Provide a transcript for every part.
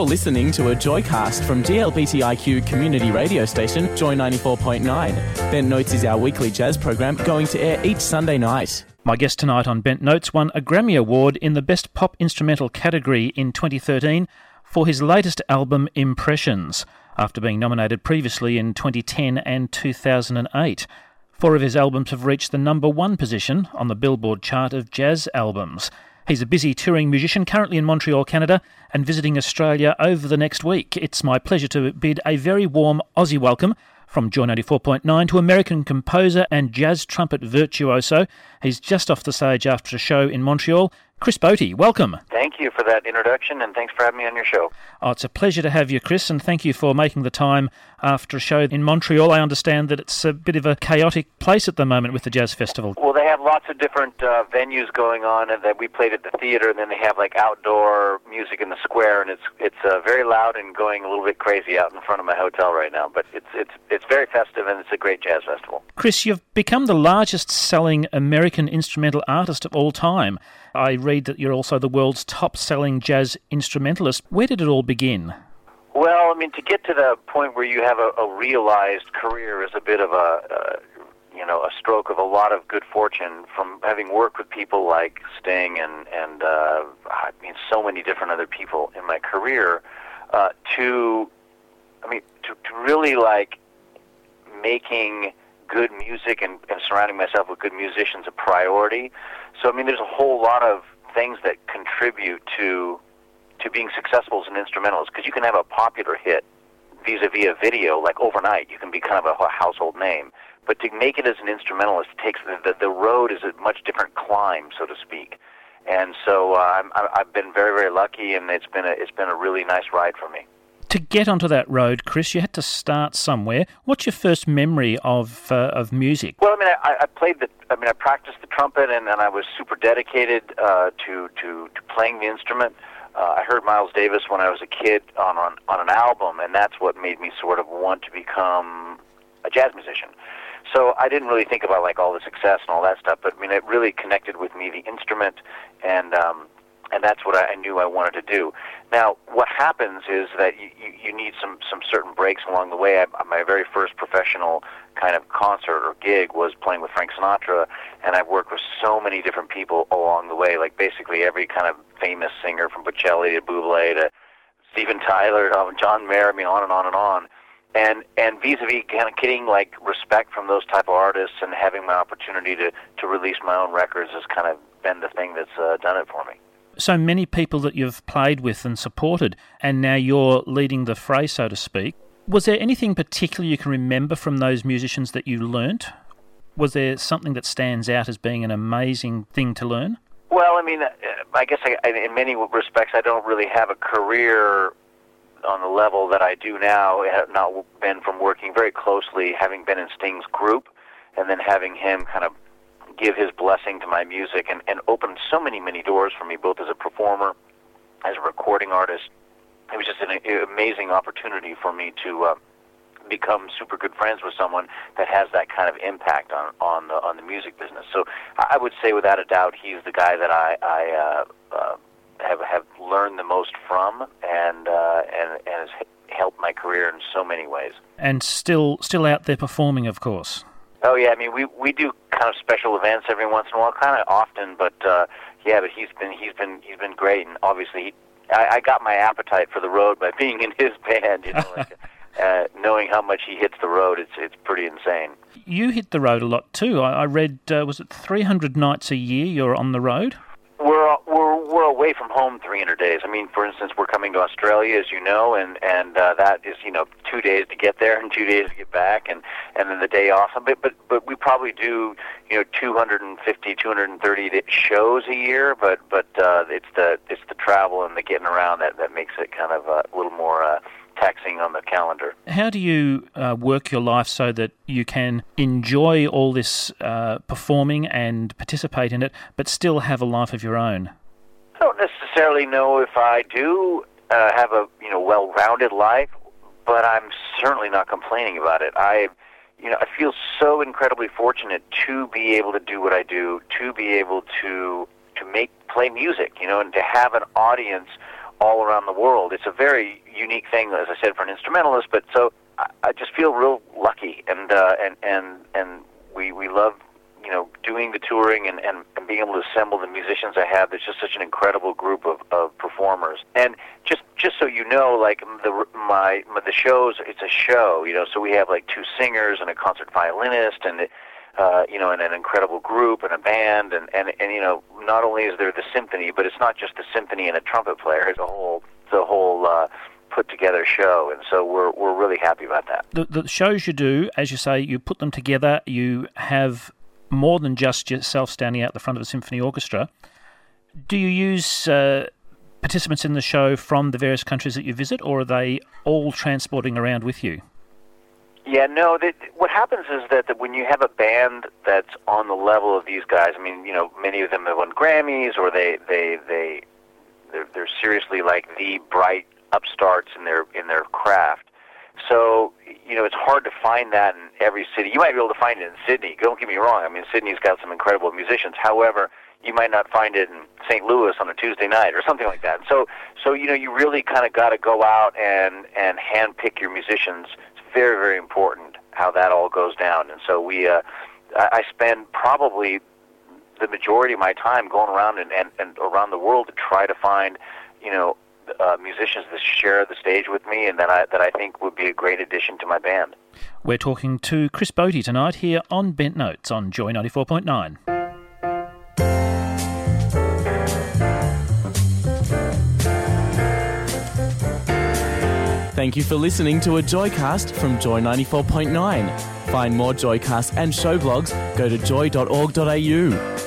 You're listening to a Joycast from GLBTIQ community radio station Joy 94.9. Bent Notes is our weekly jazz program going to air each Sunday night. My guest tonight on Bent Notes won a Grammy Award in the Best Pop Instrumental category in 2013 for his latest album, Impressions, after being nominated previously in 2010 and 2008. Four of his albums have reached the number one position on the Billboard chart of jazz albums. He's a busy touring musician currently in Montreal, Canada, and visiting Australia over the next week. It's my pleasure to bid a very warm Aussie welcome from Joy 94.9 to American composer and jazz trumpet virtuoso. He's just off the stage after a show in Montreal Chris Botti, welcome. Thank you for that introduction and thanks for having me on your show. Oh, it's a pleasure to have you, Chris, and thank you for making the time after a show in Montreal. I understand that it's a bit of a chaotic place at the moment with the Jazz Festival. Well, they have lots of different uh, venues going on, and then we played at the theater, and then they have like outdoor music in the square, and it's it's uh, very loud and going a little bit crazy out in front of my hotel right now. But it's it's it's very festive, and it's a great jazz festival. Chris, you've become the largest selling American instrumental artist of all time. I read that you're also the world's top selling jazz instrumentalist. Where did it all begin? Well, I mean, to get to the point where you have a, a realized career is a bit of a, uh, you know, a stroke of a lot of good fortune from having worked with people like Sting and and uh, I mean, so many different other people in my career. Uh, to, I mean, to, to really like making good music and, and surrounding myself with good musicians a priority. So I mean, there's a whole lot of things that contribute to to being successful as an instrumentalist because you can have a popular hit vis-a-vis a video like overnight. You can be kind of a household name, but to make it as an instrumentalist takes the the, the road is a much different climb, so to speak. And so uh, I'm, I've been very very lucky, and it's been a it's been a really nice ride for me to get onto that road, Chris, you had to start somewhere. What's your first memory of uh, of music? Well, I mean, I, I played the, I mean, I practiced the trumpet, and, and I was super dedicated uh, to, to to playing the instrument. Uh, I heard Miles Davis when I was a kid on, on on an album, and that's what made me sort of want to become a jazz musician. So I didn't really think about like all the success and all that stuff, but I mean, it really connected with me the instrument, and um, and that's what I knew I wanted to do. Now, what happens is that you, you, need some, some certain breaks along the way. I, my very first professional kind of concert or gig was playing with Frank Sinatra, and I've worked with so many different people along the way, like basically every kind of famous singer from Bocelli to Bublé to Steven Tyler, um, John Mayer, I mean, on and on and on. And and vis-a-vis kind of getting like respect from those type of artists and having my opportunity to to release my own records has kind of been the thing that's uh, done it for me so many people that you've played with and supported, and now you're leading the fray, so to speak. Was there anything particular you can remember from those musicians that you learnt? Was there something that stands out as being an amazing thing to learn? Well, I mean, uh, I guess I, in many respects, I don't really have a career on the level that I do now. I have not been from working very closely, having been in Sting's group, and then having him kind of give his blessing to my music and, and opened so many, many doors for me, both as a performer, as a recording artist. It was just an amazing opportunity for me to uh, become super good friends with someone that has that kind of impact on on the on the music business. So I would say, without a doubt, he's the guy that I, I uh, uh, have have learned the most from, and uh, and and has helped my career in so many ways. And still still out there performing, of course. Oh yeah, I mean we we do kind of special events every once in a while, kind of often, but uh, yeah, but he's been he's been he's been great, and obviously he, I, I got my appetite for the road by being in his band. You know, like, uh, knowing how much he hits the road, it's it's pretty insane. You hit the road a lot too. I, I read uh, was it 300 nights a year you're on the road? We're we're we're away from home 300 days. I mean, for instance, we're coming to Australia, as you know, and and uh, that is you know two days to get there and two days to get back, and and then the day off. But but but we probably do you know 250, 230 shows a year. But but uh, it's the it's the travel and the getting around that that makes it kind of uh, a little more. Uh, taxing on the calendar. How do you uh, work your life so that you can enjoy all this uh, performing and participate in it, but still have a life of your own? I don't necessarily know if I do uh, have a you know well-rounded life, but I'm certainly not complaining about it. I you know I feel so incredibly fortunate to be able to do what I do, to be able to to make play music, you know, and to have an audience all around the world. It's a very unique thing, as I said, for an instrumentalist. But so I, I just feel real lucky, and uh, and and and we we love you know doing the touring and, and and being able to assemble the musicians I have. There's just such an incredible group of, of performers, and just just so you know, like the my, my the shows, it's a show, you know. So we have like two singers and a concert violinist, and uh, you know, and an incredible group and a band, and and and you know, not only is there the symphony, but it's not just the symphony and a trumpet player. It's a whole the whole uh, put together show, and so we're we're really happy about that. The, the shows you do, as you say, you put them together. You have more than just yourself standing out the front of a symphony orchestra. Do you use uh, participants in the show from the various countries that you visit, or are they all transporting around with you? Yeah, no. What happens is that, that when you have a band that's on the level of these guys, I mean, you know, many of them have won Grammys, or they they they they're, they're seriously like the bright upstarts in their in their craft. So you know, it's hard to find that in every city. You might be able to find it in Sydney. Don't get me wrong. I mean, Sydney's got some incredible musicians. However, you might not find it in St. Louis on a Tuesday night or something like that. So, so you know, you really kind of got to go out and and handpick your musicians It's very, very important how that all goes down. And so we, uh, I spend probably the majority of my time going around and, and, and around the world to try to find, you know, uh, musicians that share the stage with me and that I that I think would be a great addition to my band. We're talking to Chris Botti tonight here on Bent Notes on Joy ninety four point nine. Thank you for listening to a Joycast from Joy 94.9. Find more Joycasts and show blogs, go to joy.org.au.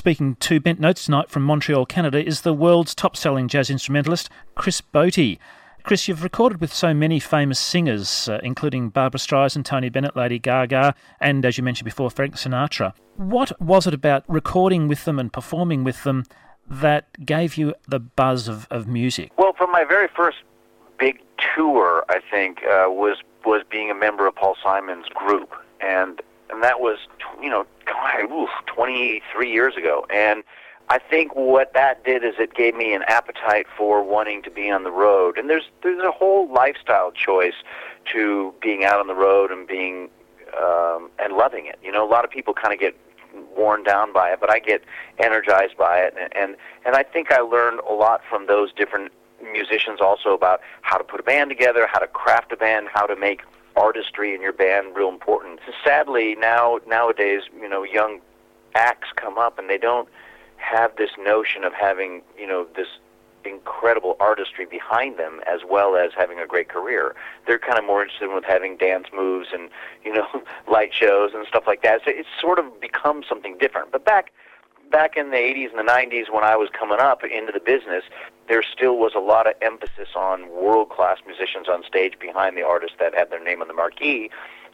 Speaking to Bent Notes tonight from Montreal, Canada, is the world's top selling jazz instrumentalist, Chris Botti. Chris, you've recorded with so many famous singers, uh, including Barbra Streisand, Tony Bennett, Lady Gaga, and as you mentioned before, Frank Sinatra. What was it about recording with them and performing with them that gave you the buzz of, of music? Well, from my very first big tour, I think, uh, was was being a member of Paul Simon's group, and and that was you know, God, oof, 23 years ago, and. I think what that did is it gave me an appetite for wanting to be on the road. And there's there's a whole lifestyle choice to being out on the road and being um, and loving it. You know, a lot of people kind of get worn down by it, but I get energized by it, and and, and I think I learned a lot from those different musicians also about how to put a band together, how to craft a band, how to make artistry in your band real important. Sadly, now nowadays, you know, young acts come up and they don't have this notion of having, you know, this incredible artistry behind them as well as having a great career. They're kind of more interested with having dance moves and, you know, light shows and stuff like that. So it's sort of become something different. But back back in the 80s and the 90s when I was coming up into the business, there still was a lot of emphasis on world-class musicians on stage behind the artists that had their name on the marquee.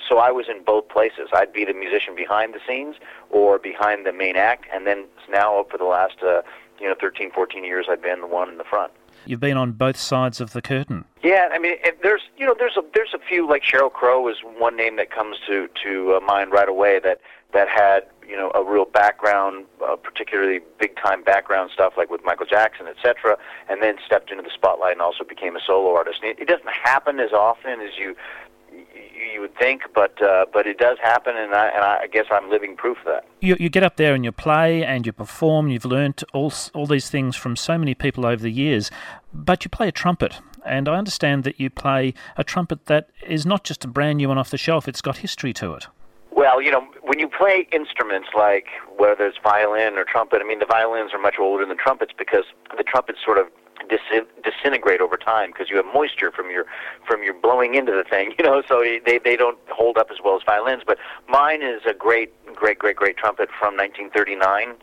So I was in both places. I'd be the musician behind the scenes or behind the main act, and then now for the last uh, you know 13, 14 years, I've been the one in the front. You've been on both sides of the curtain. Yeah, I mean, there's you know there's a there's a few like Sheryl Crow is one name that comes to to uh, mind right away that that had you know a real background, uh, particularly big time background stuff like with Michael Jackson, etc., and then stepped into the spotlight and also became a solo artist. And it, it doesn't happen as often as you you would think, but uh, but it does happen, and I and I guess I'm living proof of that. You you get up there and you play and you perform. You've learnt all all these things from so many people over the years, but you play a trumpet, and I understand that you play a trumpet that is not just a brand new one off the shelf. It's got history to it. Well, you know, when you play instruments like whether it's violin or trumpet, I mean, the violins are much older than trumpets because the trumpets sort of dis- disintegrate over time because you have moisture from your from your blowing into the thing, you know. So they they don't hold up as well as violins. But mine is a great, great, great, great trumpet from 1939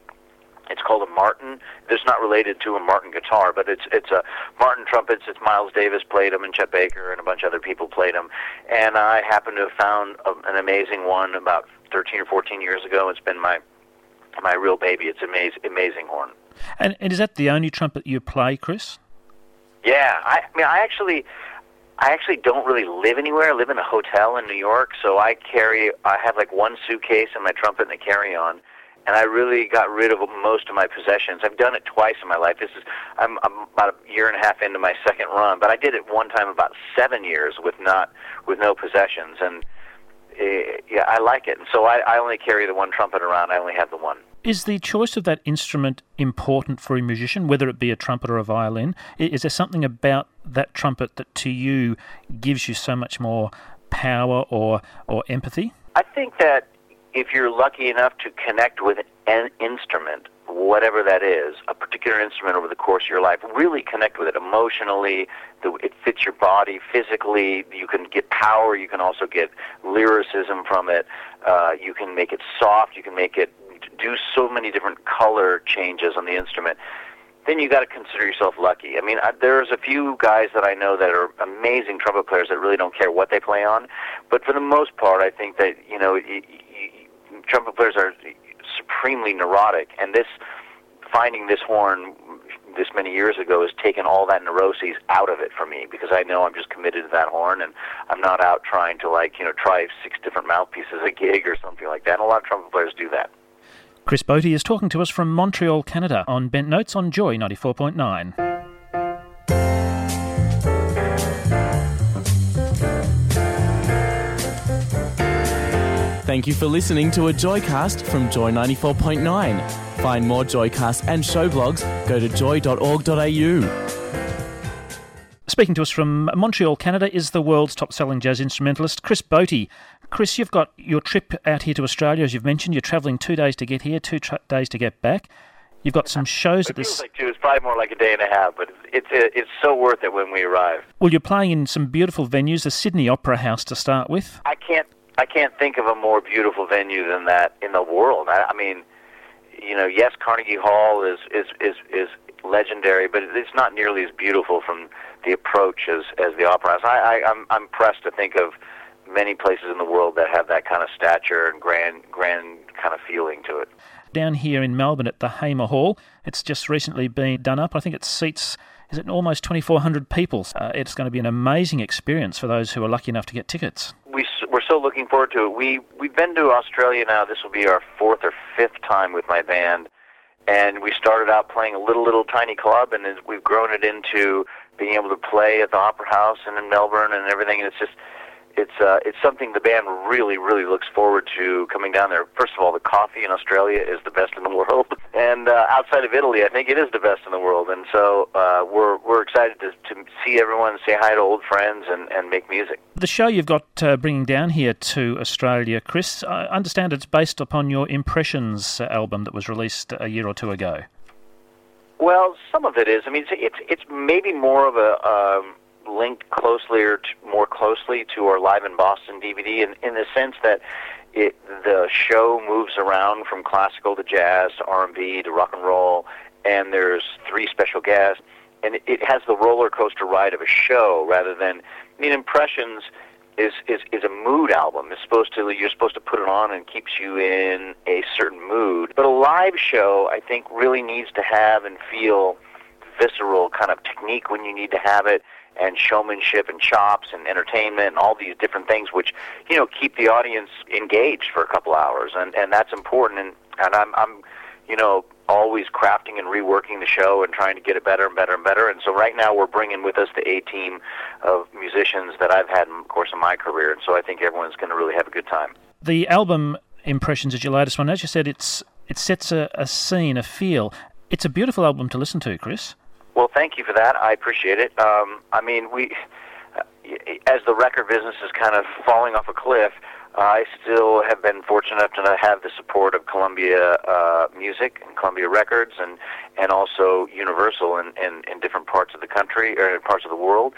it's called a Martin. It's not related to a Martin guitar, but it's it's a Martin trumpets. It's Miles Davis played them, and Chet Baker and a bunch of other people played them. And I happen to have found a, an amazing one about 13 or 14 years ago. It's been my my real baby. It's amazing, amazing horn. And, and is that the only trumpet you play, Chris? Yeah, I, I mean, I actually. I actually don't really live anywhere. I live in a hotel in New York, so I carry I have like one suitcase and my trumpet and a carry-on, and I really got rid of most of my possessions. I've done it twice in my life. This is I'm, I'm about a year and a half into my second run, but I did it one time about seven years with not with no possessions, and uh, yeah, I like it. And so I, I only carry the one trumpet around. I only have the one. Is the choice of that instrument important for a musician, whether it be a trumpet or a violin? Is there something about that trumpet that to you gives you so much more power or or empathy? I think that if you're lucky enough to connect with an instrument, whatever that is, a particular instrument over the course of your life, really connect with it emotionally. It fits your body physically. You can get power. You can also get lyricism from it. Uh, you can make it soft. You can make it do so many different color changes on the instrument then you got to consider yourself lucky. I mean, I, there's a few guys that I know that are amazing trumpet players that really don't care what they play on, but for the most part, I think that you know, trumpet players are supremely neurotic, and this finding this horn this many years ago has taken all that neuroses out of it for me because I know I'm just committed to that horn and I'm not out trying to like you know try six different mouthpieces a gig or something like that. And a lot of trumpet players do that. Chris Botti is talking to us from Montreal, Canada, on Bent Notes on Joy 94.9. Thank you for listening to a Joycast from Joy 94.9. Find more Joycasts and show blogs, go to joy.org.au. Speaking to us from Montreal, Canada, is the world's top selling jazz instrumentalist, Chris Botti. Chris, you've got your trip out here to Australia, as you've mentioned. You're travelling two days to get here, two tra- days to get back. You've got some shows it at this. Feels like two. It's probably more like a day and a half, but it's it's, it's so worth it when we arrive. Well, you're playing in some beautiful venues. The Sydney Opera House to start with. I can't I can't think of a more beautiful venue than that in the world. I, I mean, you know, yes, Carnegie Hall is is is is legendary, but it's not nearly as beautiful from the approach as as the Opera House. I, I I'm I'm pressed to think of many places in the world that have that kind of stature and grand, grand kind of feeling to it. Down here in Melbourne at the Hamer Hall, it's just recently been done up. I think it seats is it almost 2,400 people. Uh, it's going to be an amazing experience for those who are lucky enough to get tickets. So looking forward to it. We we've been to Australia now. This will be our fourth or fifth time with my band, and we started out playing a little little tiny club, and we've grown it into being able to play at the Opera House and in Melbourne and everything. And it's just it's uh, it's something the band really really looks forward to coming down there. First of all, the coffee in Australia is the best in the world, and uh, outside of Italy, I think it is the best in the world. And so uh, we're we're excited to, to see everyone, say hi to old friends, and, and make music. The show you've got uh, bringing down here to Australia, Chris, I understand it's based upon your Impressions album that was released a year or two ago. Well, some of it is. I mean, it's it's, it's maybe more of a. Um, linked closely or to, more closely to our Live in Boston DVD in, in the sense that it, the show moves around from classical to jazz to R&B to rock and roll, and there's three special guests, and it, it has the roller coaster ride of a show rather than. I mean, Impressions is is is a mood album. It's supposed to you're supposed to put it on and keeps you in a certain mood. But a live show, I think, really needs to have and feel visceral kind of technique when you need to have it and showmanship and chops and entertainment and all these different things which you know keep the audience engaged for a couple hours and and that's important and and I'm I'm you know always crafting and reworking the show and trying to get it better and better and better and so right now we're bringing with us the A team of musicians that I've had in the course of my career and so I think everyone's going to really have a good time. The album Impressions is your latest one as you said it's it sets a, a scene a feel it's a beautiful album to listen to Chris. Well, thank you for that. I appreciate it. Um, I mean, we, as the record business is kind of falling off a cliff, I still have been fortunate enough to have the support of Columbia uh, Music and Columbia Records, and and also Universal in, in in different parts of the country or parts of the world,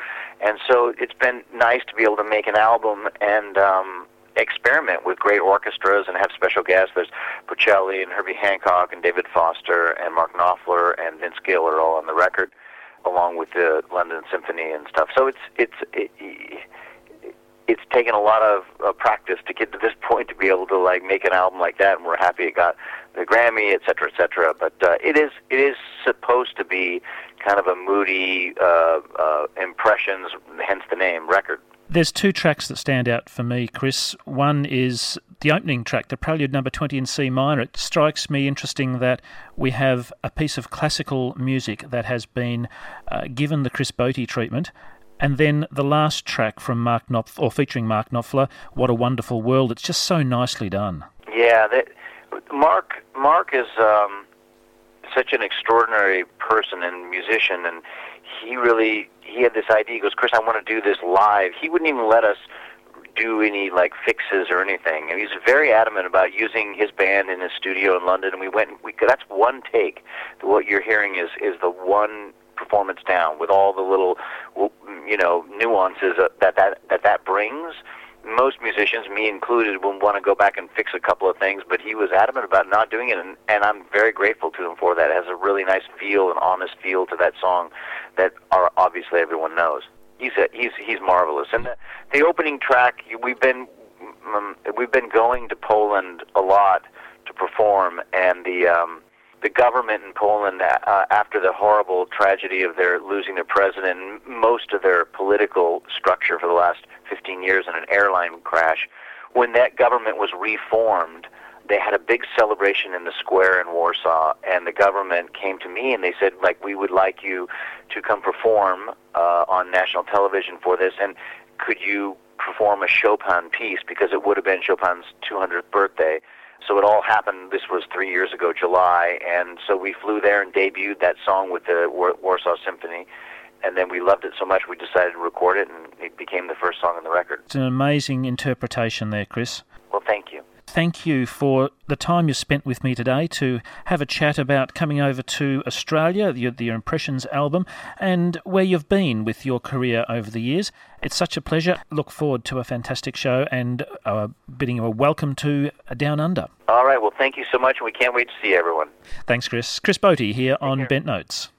and so it's been nice to be able to make an album and um, experiment with great orchestras and have special guests. There's Bocelli and Herbie Hancock and David Foster and Mark Knopfler and Vince Gill are all on the record, along with the London Symphony and stuff. So it's it's it, it's taken a lot of uh, practice to get to this point to be able to like make an album like that, and we're happy it got the Grammy, et cetera, et cetera. But uh, it is it is supposed to be kind of a moody uh, uh, impressions, hence the name record There's two tracks that stand out for me, Chris. One is the opening track, the Prelude number 20 in C minor. It strikes me interesting that we have a piece of classical music that has been uh, given the Chris Botti treatment. And then the last track from Mark Knopf, or featuring Mark Knopfler, "What a Wonderful World." It's just so nicely done. Yeah, that, Mark. Mark is um, such an extraordinary person and musician, and he really he had this idea. He goes, Chris, I want to do this live. He wouldn't even let us do any like fixes or anything. And he's very adamant about using his band in his studio in London. And we went. We that's one take. What you're hearing is is the one performance down with all the little you know nuances that that that that brings most musicians, me included, will want to go back and fix a couple of things, but he was adamant about not doing it, and, and I'm very grateful to him for that. It has a really nice feel, an honest feel to that song that are obviously everyone knows. He's a, he's he's marvelous, and the, the opening track we've been um, we've been going to Poland a lot to perform, and the um, the government in Poland, uh, after the horrible tragedy of their losing their president, most of their political structure for the last 15 years in an airline crash, when that government was reformed, they had a big celebration in the square in Warsaw, and the government came to me and they said, like, we would like you to come perform uh, on national television for this, and could you perform a Chopin piece because it would have been Chopin's 200th birthday. So it all happened. This was three years ago, July, and so we flew there and debuted that song with the Warsaw Symphony and then we loved it so much we decided to record it, and it became the first song on the record. It's an amazing interpretation there, Chris. Well, thank you. Thank you for the time you spent with me today to have a chat about coming over to Australia, the, the Impressions album, and where you've been with your career over the years. It's such a pleasure. Look forward to a fantastic show and uh, bidding you a welcome to Down Under. All right. Well, thank you so much, and we can't wait to see everyone. Thanks, Chris. Chris Botti here Take on care. Bent Notes.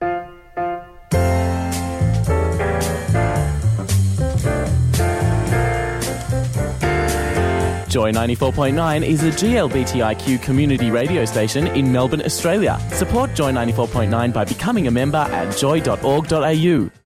Joy 94.9 is a GLBTIQ community radio station in Melbourne, Australia. Support Joy 94.9 by becoming a member at joy.org.au.